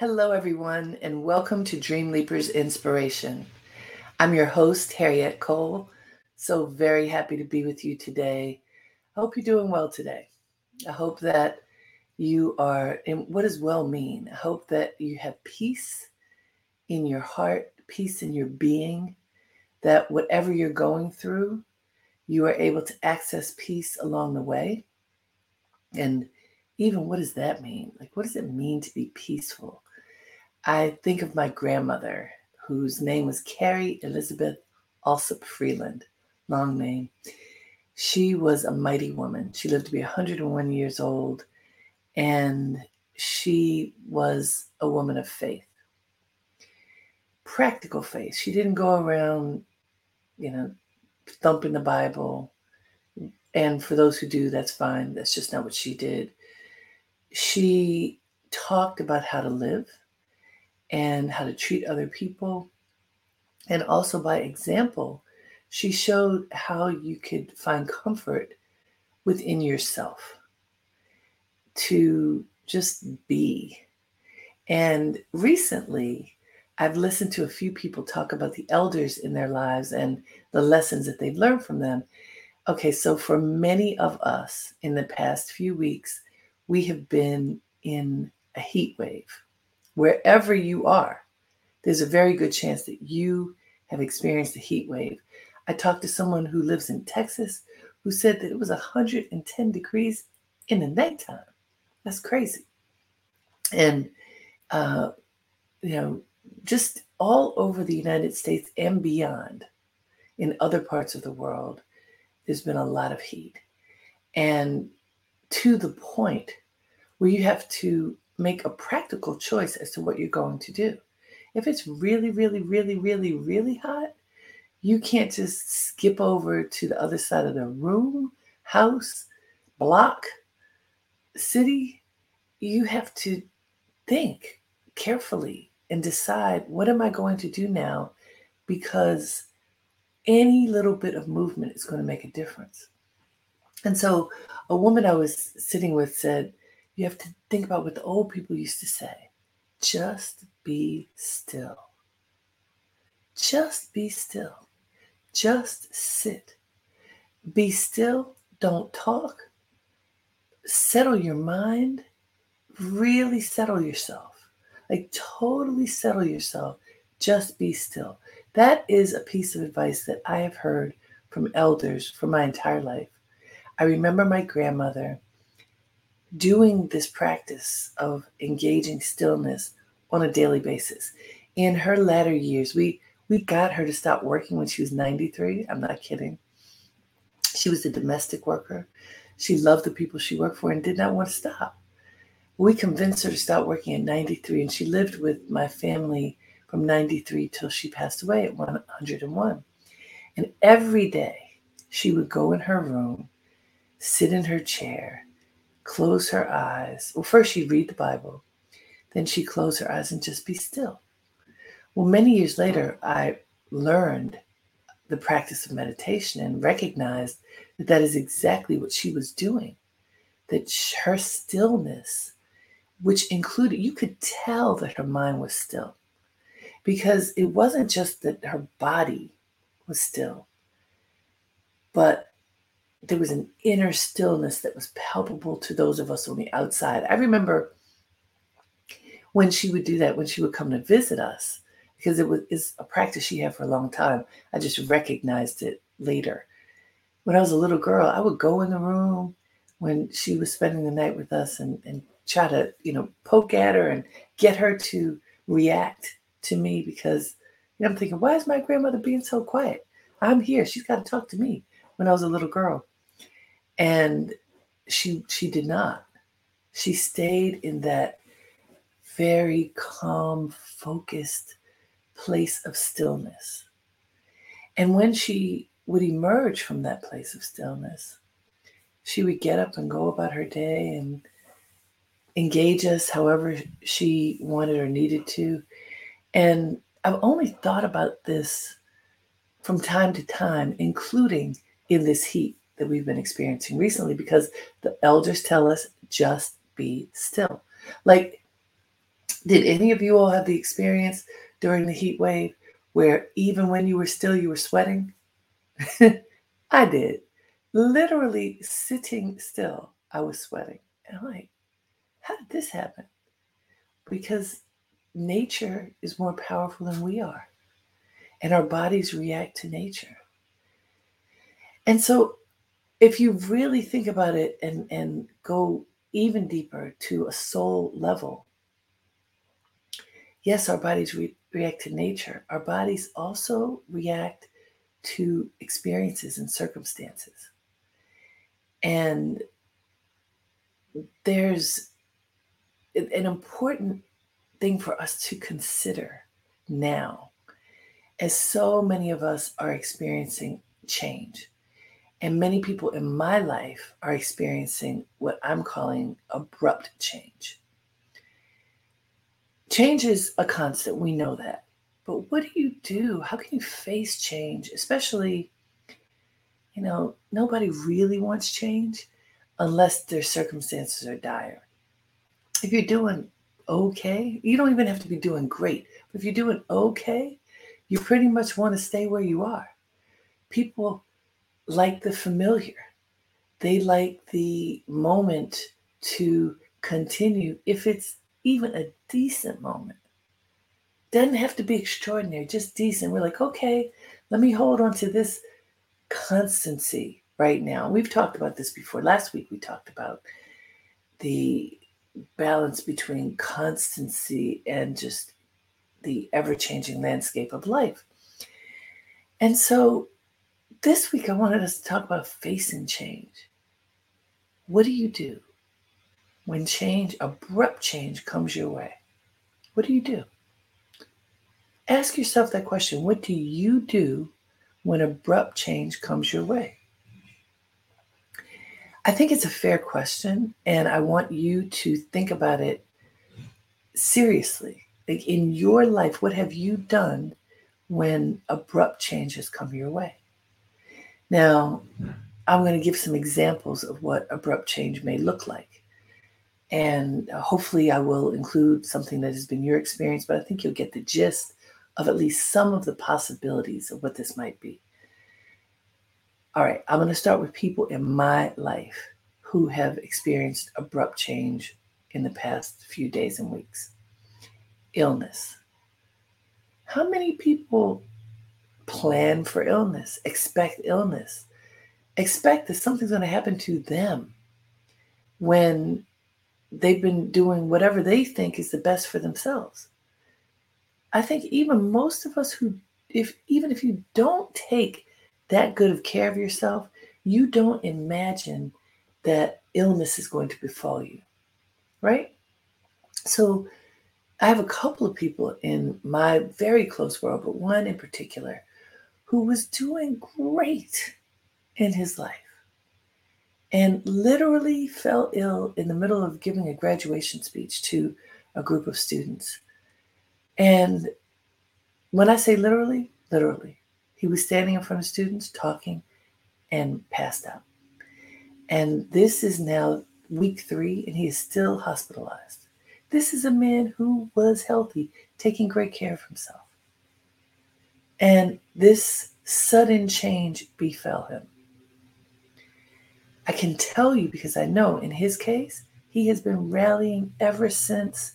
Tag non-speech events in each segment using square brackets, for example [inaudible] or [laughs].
Hello, everyone, and welcome to Dream Leapers Inspiration. I'm your host, Harriette Cole. So very happy to be with you today. I hope you're doing well today. I hope that you are, and what does well mean? I hope that you have peace in your heart, peace in your being, that whatever you're going through, you are able to access peace along the way. And even what does that mean? Like, what does it mean to be peaceful? I think of my grandmother, whose name was Carrie Elizabeth Alsop Freeland, long name. She was a mighty woman. She lived to be 101 years old, and she was a woman of faith. Practical faith. She didn't go around, you know, thumping the Bible. And for those who do, that's fine. That's just not what she did. She talked about how to live and how to treat other people. And also by example, she showed how you could find comfort within yourself to just be. And recently, I've listened to a few people talk about the elders in their lives and the lessons that they've learned from them. Okay, so for many of us in the past few weeks, we have been in a heat wave wherever you are, there's a very good chance that you have experienced a heat wave. I talked to someone who lives in Texas who said that it was 110 degrees in the nighttime. That's crazy. And, uh, you know, just all over the United States and beyond, in other parts of the world, there's been a lot of heat. And to the point where you have to make a practical choice as to what you're going to do. If it's really, really, really, really, really hot, you can't just skip over to the other side of the room, house, block, city. You have to think carefully and decide what am I going to do now because any little bit of movement is going to make a difference. And so a woman I was sitting with said, you have to think about what the old people used to say just be still. Just be still. Just sit. Be still. Don't talk. Settle your mind. Really settle yourself. Like, totally settle yourself. Just be still. That is a piece of advice that I have heard from elders for my entire life. I remember my grandmother doing this practice of engaging stillness on a daily basis. In her latter years, we we got her to stop working when she was 93. I'm not kidding. She was a domestic worker. She loved the people she worked for and did not want to stop. We convinced her to stop working at 93, and she lived with my family from 93 till she passed away at 101. And every day she would go in her room, sit in her chair, close her eyes. Well, first she'd read the Bible, then she'd close her eyes and just be still. Well, many years later, I learned the practice of meditation and recognized that that is exactly what she was doing. That her stillness, which included, you could tell that her mind was still because it wasn't just that her body was still, but there was an inner stillness that was palpable to those of us on the outside. I remember when she would do that, when she would come to visit us, because it was is a practice she had for a long time. I just recognized it later. When I was a little girl, I would go in the room when she was spending the night with us and, and try to, you know, poke at her and get her to react to me because you know, I'm thinking, why is my grandmother being so quiet? I'm here. She's got to talk to me when I was a little girl and she she did not. She stayed in that very calm focused place of stillness. And when she would emerge from that place of stillness she would get up and go about her day and engage us however she wanted or needed to. And i've only thought about this from time to time including in this heat that we've been experiencing recently because the elders tell us just be still. Like Did any of you all have the experience during the heat wave where even when you were still, you were sweating? [laughs] I did. Literally sitting still, I was sweating. And I'm like, how did this happen? Because nature is more powerful than we are, and our bodies react to nature. And so, if you really think about it and, and go even deeper to a soul level, yes, our bodies re- react to nature. Our bodies also react to experiences and circumstances. And there's an important thing for us to consider now, as so many of us are experiencing change. And many people in my life are experiencing what I'm calling abrupt change. Change is a constant, we know that. But what do you do? How can you face change? Especially, you know, nobody really wants change unless their circumstances are dire. If you're doing okay, you don't even have to be doing great. But if you're doing okay, you pretty much want to stay where you are. People like the familiar, they like the moment to continue if it's even a decent moment. Doesn't have to be extraordinary, just decent. We're like, okay, let me hold on to this constancy right now. We've talked about this before. Last week we talked about the balance between constancy and just the ever changing landscape of life. And so this week I wanted us to talk about facing change. What do you do when change, abrupt change, comes your way? What do you do? Ask yourself that question. What do you do when abrupt change comes your way? I think it's a fair question, and I want you to think about it seriously. Like in your life, what have you done when abrupt change has come your way? Now, I'm going to give some examples of what abrupt change may look like. And uh, hopefully, I will include something that has been your experience, but I think you'll get the gist of at least some of the possibilities of what this might be. All right, I'm going to start with people in my life who have experienced abrupt change in the past few days and weeks. Illness. How many people plan for illness, expect illness, expect that something's going to happen to them when they've been doing whatever they think is the best for themselves? I think even most of us who, if even if you don't take that good of care of yourself, you don't imagine that illness is going to befall you, right? So I have a couple of people in my very close world, but one in particular who was doing great in his life and literally fell ill in the middle of giving a graduation speech to a group of students. And when I say literally, literally, he was standing in front of students talking and passed out. And this is now week three, and he is still hospitalized. This is a man who was healthy, taking great care of himself. And this sudden change befell him. I can tell you because I know in his case, he has been rallying ever since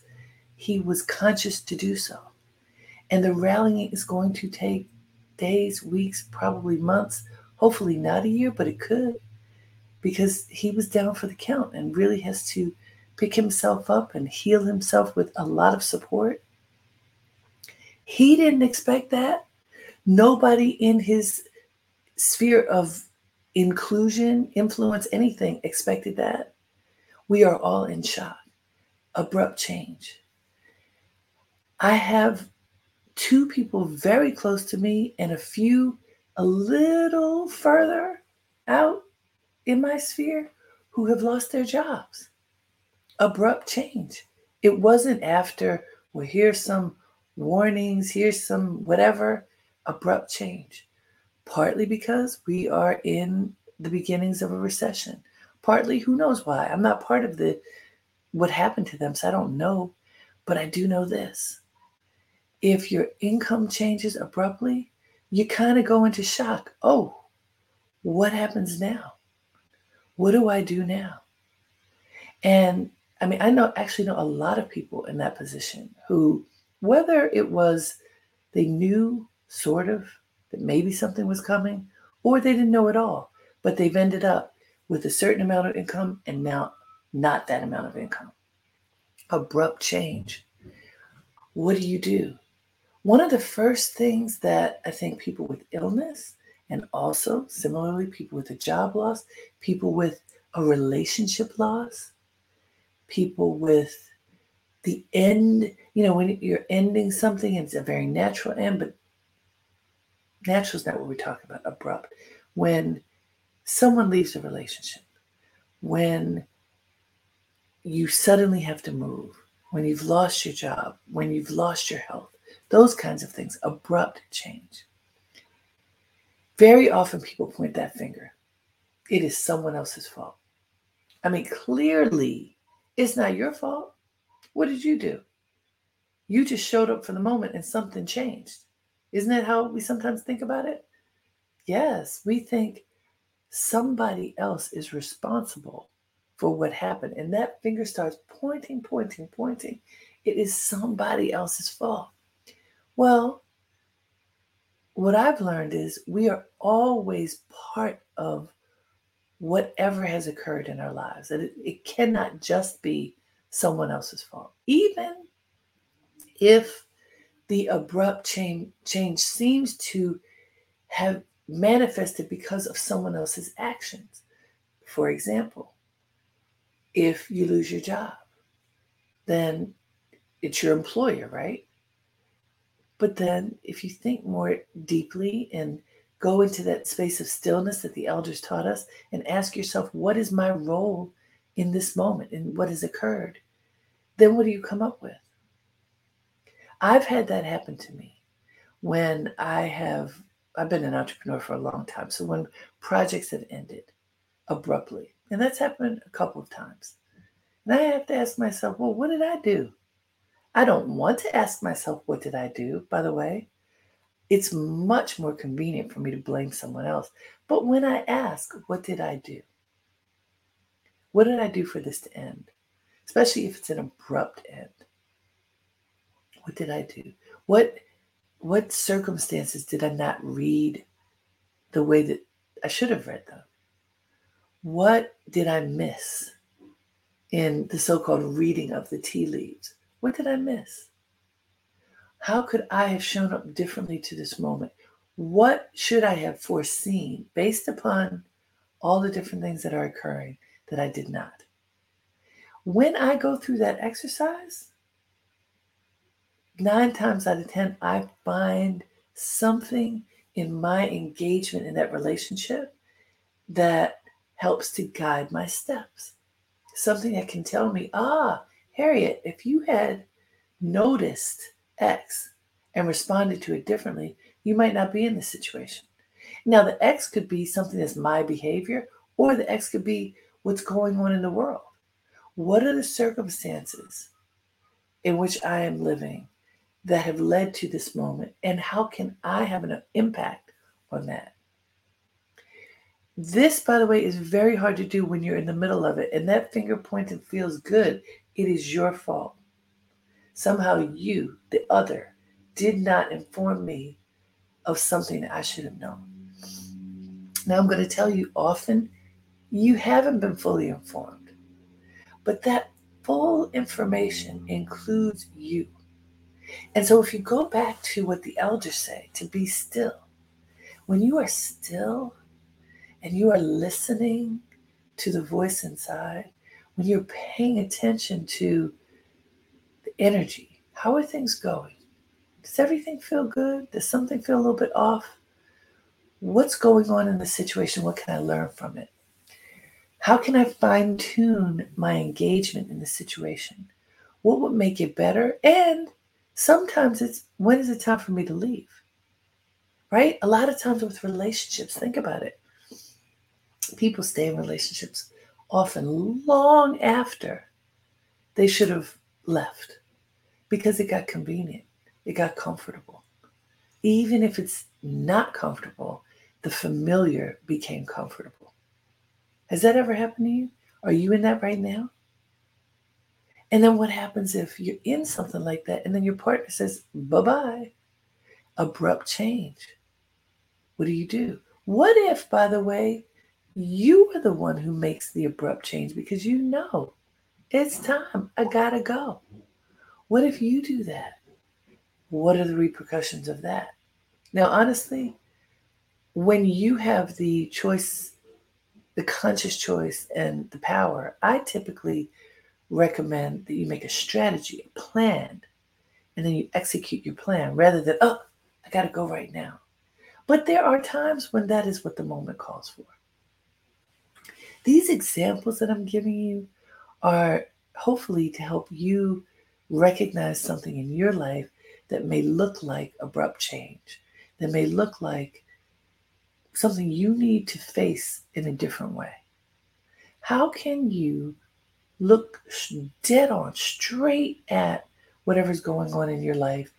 he was conscious to do so. And the rallying is going to take days, weeks, probably months, hopefully not a year, but it could, because he was down for the count and really has to pick himself up and heal himself with a lot of support. He didn't expect that. Nobody in his sphere of inclusion, influence, anything expected that. We are all in shock. Abrupt change. I have two people very close to me and a few a little further out in my sphere who have lost their jobs. Abrupt change. It wasn't after, well, here's some warnings, here's some whatever. Abrupt change. Partly because we are in the beginnings of a recession. Partly, who knows why? I'm not part of the what happened to them, so I don't know. But I do know this if your income changes abruptly, you kind of go into shock. Oh, what happens now? What do I do now? And I mean, I know actually know a lot of people in that position who, whether it was they knew sort of that maybe something was coming, or they didn't know at all, but they've ended up with a certain amount of income and now not that amount of income. Abrupt change. What do you do? One of the first things that I think people with illness, and also similarly, people with a job loss, people with a relationship loss, people with the end, you know, when you're ending something, it's a very natural end, but natural is not what we're talking about, abrupt. When someone leaves a relationship, when you suddenly have to move, when you've lost your job, when you've lost your health, those kinds of things, abrupt change. Very often people point that finger. It is someone else's fault. I mean, clearly, it's not your fault. What did you do? You just showed up for the moment and something changed. Isn't that how we sometimes think about it? Yes, we think somebody else is responsible for what happened. And that finger starts pointing, pointing, pointing. It is somebody else's fault. Well, what I've learned is we are always part of whatever has occurred in our lives. It, it cannot just be someone else's fault. Even if the abrupt change, change seems to have manifested because of someone else's actions. For example, if you lose your job, then it's your employer, right? But then, if you think more deeply and go into that space of stillness that the elders taught us and ask yourself, what is my role in this moment and what has occurred? Then, what do you come up with? I've had that happen to me when I have, I've been an entrepreneur for a long time. So, when projects have ended abruptly, and that's happened a couple of times, and I have to ask myself, well, what did I do? I don't want to ask myself, what did I do, by the way? It's much more convenient for me to blame someone else. But when I ask, what did I do? What did I do for this to end? Especially if it's an abrupt end. What did I do? What what circumstances did I not read the way that I should have read them? What did I miss in the so-called reading of the tea leaves? What did I miss? How could I have shown up differently to this moment? What should I have foreseen based upon all the different things that are occurring that I did not? When I go through that exercise, nine times out of 10, I find something in my engagement in that relationship that helps to guide my steps. Something that can tell me, ah, Harriette, if you had noticed X and responded to it differently, you might not be in this situation. Now, the X could be something that's my behavior, or the X could be what's going on in the world. What are the circumstances in which I am living that have led to this moment, and how can I have an impact on that? This, by the way, is very hard to do when you're in the middle of it, and that finger pointing feels good it is your fault. Somehow you, the other, did not inform me of something I should have known. Now, I'm going to tell you often, you haven't been fully informed, but that full information includes you. And so, if you go back to what the elders say, to be still, when you are still and you are listening to the voice inside, when you're paying attention to the energy, how are things going? Does everything feel good? Does something feel a little bit off? What's going on in the situation? What can I learn from it? How can I fine tune my engagement in the situation? What would make it better? And sometimes it's when is it time for me to leave? Right? A lot of times with relationships, think about it. People stay in relationships often long after they should have left. because it got convenient, it got comfortable. Even if it's not comfortable, the familiar became comfortable. Has that ever happened to you? Are you in that right now? And then what happens if you're in something like that and then your partner says, bye bye? Abrupt change. What do you do? What if, by the way, you are the one who makes the abrupt change because you know it's time. I gotta go. What if you do that? What are the repercussions of that? Now, honestly, when you have the choice, the conscious choice, and the power, I typically recommend that you make a strategy, a plan, and then you execute your plan rather than, oh, I got to go right now. But there are times when that is what the moment calls for. These examples that I'm giving you are hopefully to help you recognize something in your life that may look like abrupt change, that may look like something you need to face in a different way. How can you look dead on, straight at whatever's going on in your life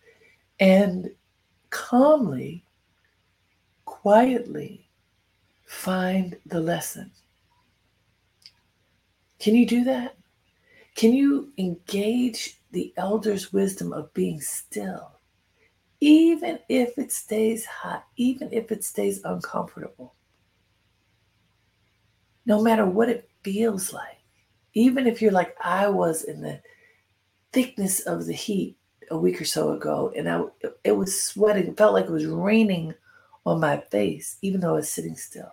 and calmly, quietly find the lesson? Can you do that? Can you engage the elder's wisdom of being still, even if it stays hot, even if it stays uncomfortable? No matter what it feels like, even if you're like I was in the thickness of the heat a week or so ago, and I it was sweating, it felt like it was raining on my face, even though I was sitting still.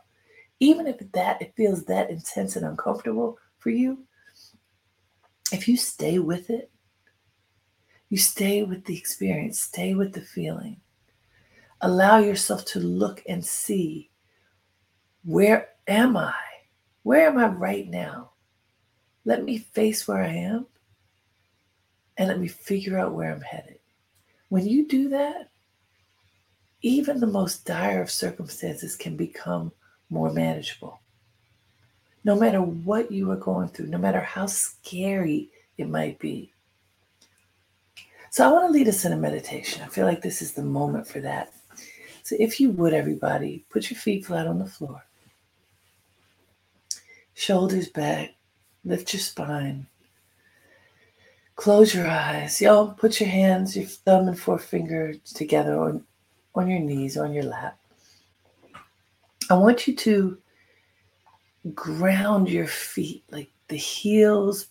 Even if that it feels that intense and uncomfortable for you, if you stay with it, you stay with the experience, stay with the feeling. Allow yourself to look and see where am I? Where am I right now? Let me face where I am and let me figure out where I'm headed. When you do that, even the most dire of circumstances can become more manageable no matter what you are going through, no matter how scary it might be. So I want to lead us in a meditation. I feel like this is the moment for that. So if you would, everybody, put your feet flat on the floor, shoulders back, lift your spine. Close your eyes. Y'all put your hands, your thumb and forefinger together on, on your knees, on your lap. I want you to ground your feet, like the heels,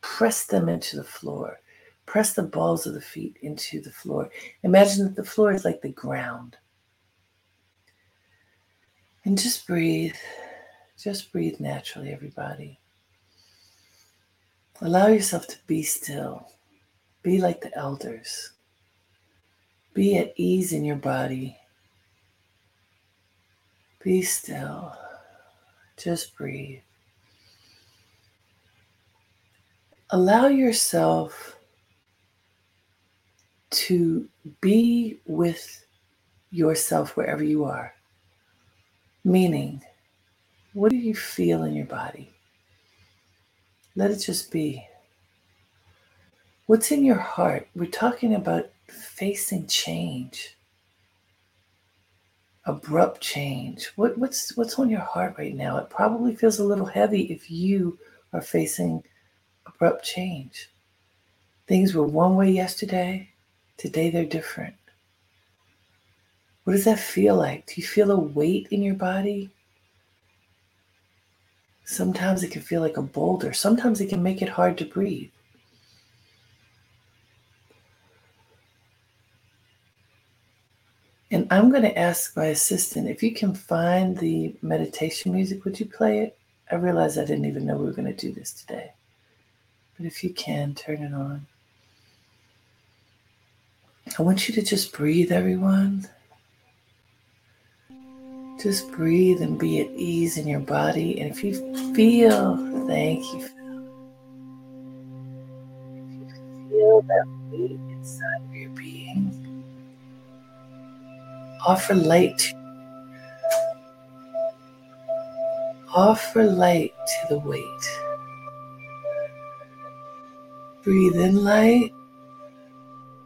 press them into the floor. Press the balls of the feet into the floor. Imagine that the floor is like the ground. And just breathe. Just breathe naturally, everybody. Allow yourself to be still. Be like the elders. Be at ease in your body. Be still. Just breathe. Allow yourself to be with yourself wherever you are. Meaning, what do you feel in your body? Let it just be. What's in your heart? We're talking about facing change abrupt change. What, what's what's on your heart right now? It probably feels a little heavy if you are facing abrupt change. Things were one way yesterday, today they're different. What does that feel like? Do you feel a weight in your body? Sometimes it can feel like a boulder. Sometimes it can make it hard to breathe. And I'm going to ask my assistant if you can find the meditation music, would you play it? I realize I didn't even know we were going to do this today. But if you can, turn it on. I want you to just breathe, everyone. Just breathe and be at ease in your body. And if you feel, thank you. If you feel that weight inside of your being, Offer light. Offer light to the weight. Breathe in light.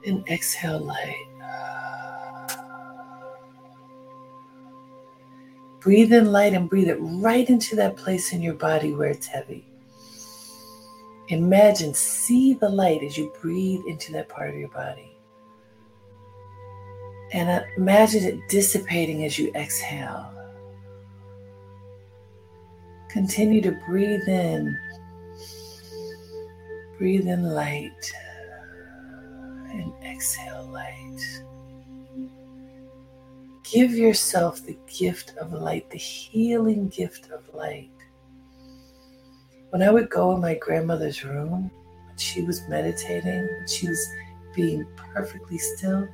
And exhale light. Breathe in light and breathe it right into that place in your body where it's heavy. Imagine, see the light as you breathe into that part of your body. And imagine it dissipating as you exhale. Continue to breathe in. Breathe in light and exhale light. Give yourself the gift of light, the healing gift of light. When I would go in my grandmother's room, she was meditating, she was being perfectly still,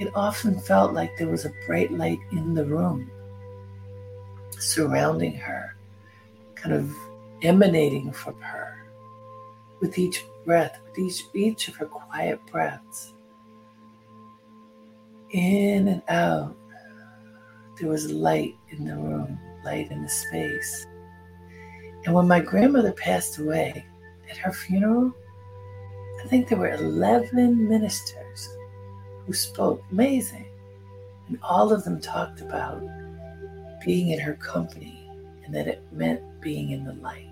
it often felt like there was a bright light in the room surrounding her, kind of emanating from her with each breath, with each, each of her quiet breaths. In and out, there was light in the room, light in the space. And when my grandmother passed away at her funeral, I think there were 11 ministers who spoke. Amazing. And all of them talked about being in her company and that it meant being in the light.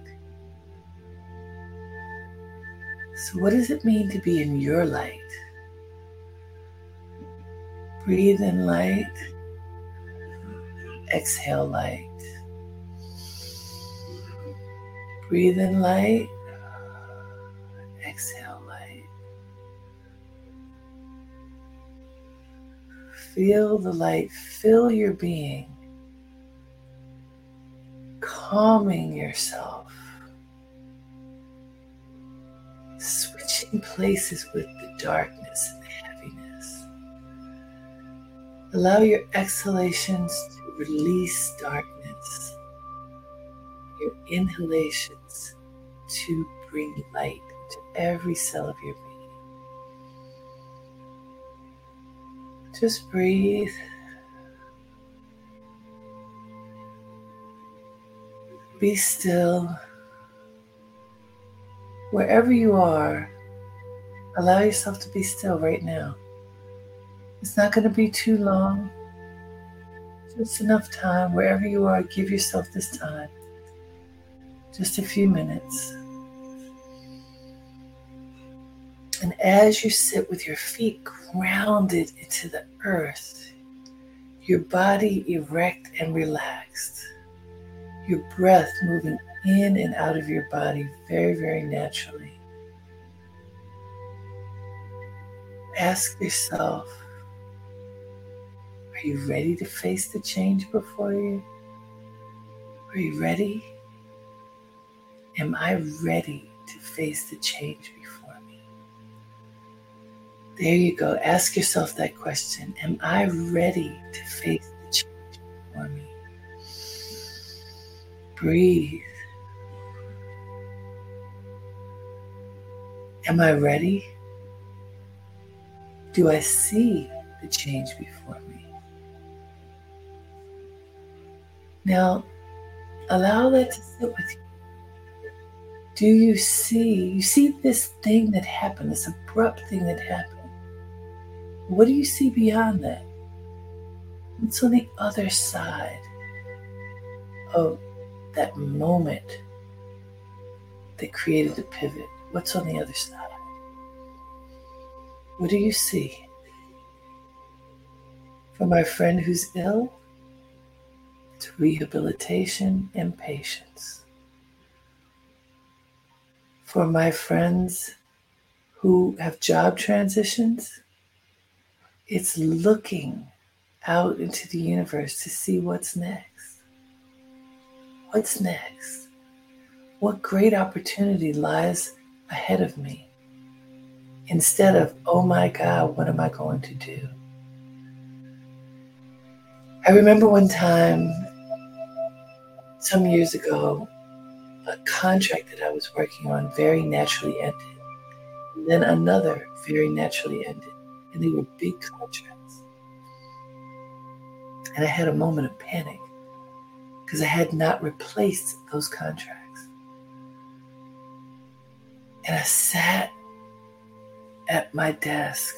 So, what does it mean to be in your light? Breathe in light, exhale light. Breathe in light, exhale light. Feel the light. Fill your being, calming yourself, switching places with the darkness Allow your exhalations to release darkness, your inhalations to bring light to every cell of your being. Just breathe. Be still. Wherever you are, allow yourself to be still right now. It's not going to be too long. Just enough time. Wherever you are, give yourself this time. Just a few minutes. And as you sit with your feet grounded into the earth, your body erect and relaxed, your breath moving in and out of your body very, very naturally. Ask yourself Are you ready to face the change before you? Are you ready? Am I ready to face the change before me? there you go. Ask yourself that question Am I ready to face the change before me? Breathe. Am I ready? Do I see the change before me? Now, allow that to sit with you. Do you see? You see this thing that happened, this abrupt thing that happened. What do you see beyond that? What's on the other side of that moment that created the pivot? What's on the other side? What do you see? For my friend who's ill, it's rehabilitation and patience. For my friends who have job transitions, it's looking out into the universe to see what's next. What's next? What great opportunity lies ahead of me? Instead of, oh my God, what am I going to do? I remember one time, some years ago, a contract that I was working on very naturally ended. And then another very naturally ended and they were big contracts. And I had a moment of panic because I had not replaced those contracts. And I sat at my desk,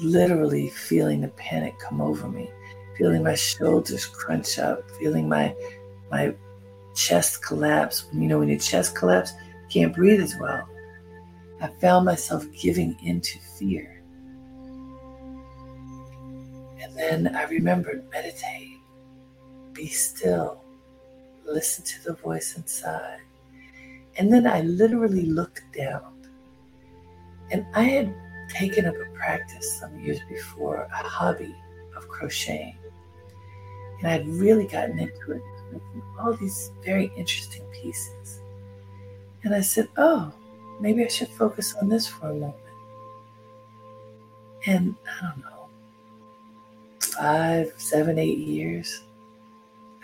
literally feeling the panic come over me, feeling my shoulders crunch up, feeling my my chest collapse. You know, when your chest collapses, you can't breathe as well. I found myself giving into fear. And then I remembered meditate, be still, listen to the voice inside. And then I literally looked down. And I had taken up a practice some years before, a hobby of crocheting. And I'd really gotten into it, making all these very interesting pieces. And I said, oh, maybe I should focus on this for a moment. And I don't know, five, seven, eight years,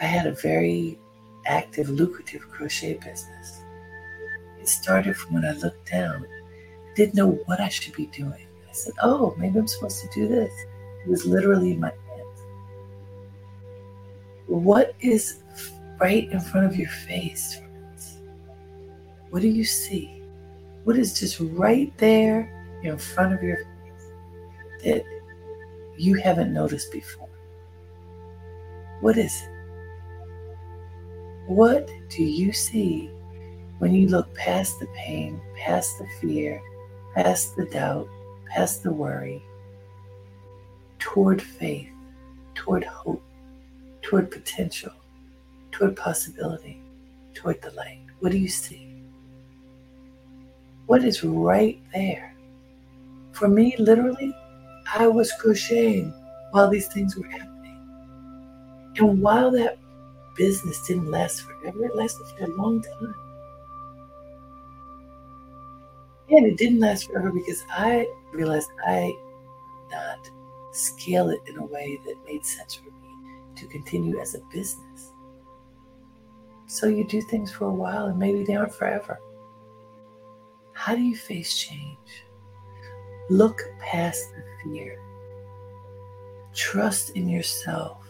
I had a very active, lucrative crochet business. It started from when I looked down. I didn't know what I should be doing. I said, oh, maybe I'm supposed to do this. It was literally my. What is right in front of your face, friends? What do you see? What is just right there in front of your face that you haven't noticed before? What is it? What do you see when you look past the pain, past the fear, past the doubt, past the worry, toward faith, toward hope, toward potential, toward possibility, toward the light? What do you see? What is right there? For me, literally, I was crocheting while these things were happening. And while that business didn't last forever, it lasted for a long time. And it didn't last forever because I realized I not scale it in a way that made sense for me to continue as a business. So you do things for a while and maybe they aren't forever. How do you face change? Look past the fear. Trust in yourself.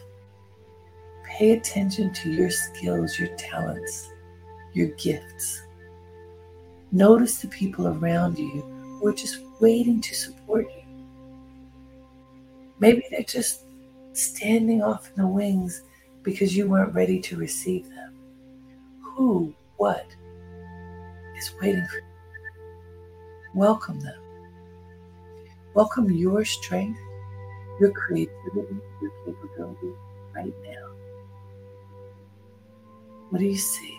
Pay attention to your skills, your talents, your gifts. Notice the people around you who are just waiting to support you. Maybe they're just standing off in the wings because you weren't ready to receive them. Who, what is waiting for you? Welcome them. Welcome your strength, your creativity, your capability right now. What do you see?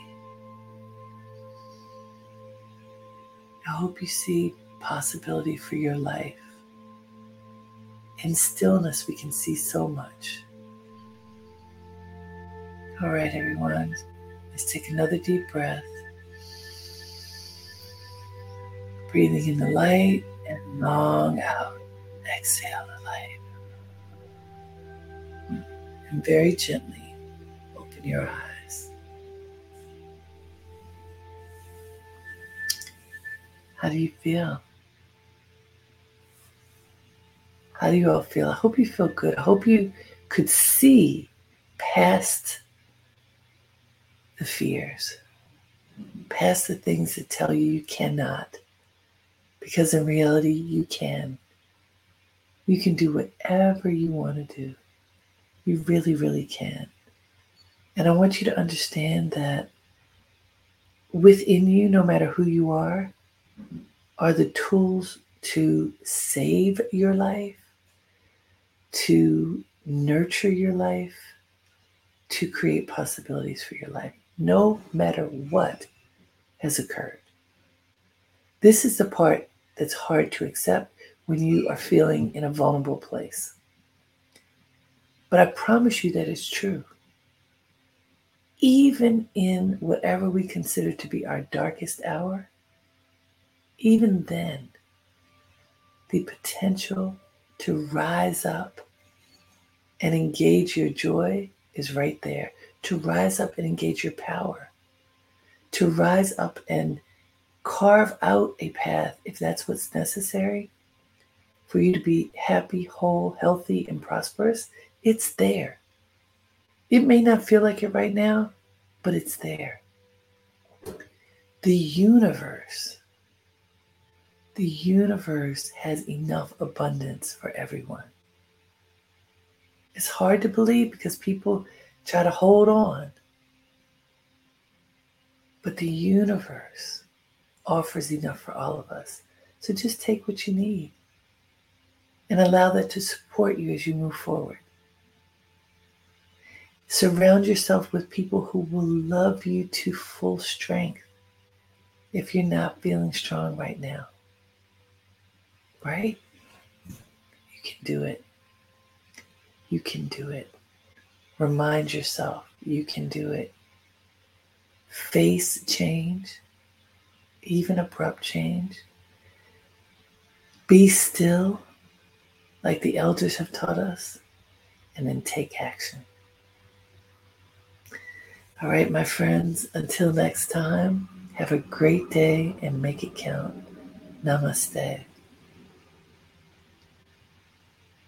I hope you see possibility for your life. In stillness, we can see so much. All right, everyone, let's take another deep breath. Breathing in the light and long out. Exhale the light. And very gently open your eyes. How do you feel? How do you all feel? I hope you feel good. I hope you could see past the fears, past the things that tell you you cannot. Because in reality, you can. You can do whatever you want to do. You really, really can. And I want you to understand that within you, no matter who you are, are the tools to save your life, to nurture your life, to create possibilities for your life, no matter what has occurred. This is the part that's hard to accept when you are feeling in a vulnerable place. But I promise you that it's true. Even in whatever we consider to be our darkest hour, even then, the potential to rise up and engage your joy is right there. To rise up and engage your power. To rise up and carve out a path if that's what's necessary for you to be happy, whole, healthy, and prosperous. It's there. It may not feel like it right now, but it's there. The universe The universe has enough abundance for everyone. It's hard to believe because people try to hold on. But the universe offers enough for all of us. So just take what you need and allow that to support you as you move forward. Surround yourself with people who will love you to full strength if you're not feeling strong right now. Right? You can do it. You can do it. Remind yourself you can do it. Face change, even abrupt change. Be still, like the elders have taught us, and then take action. All right, my friends, until next time, have a great day and make it count. Namaste.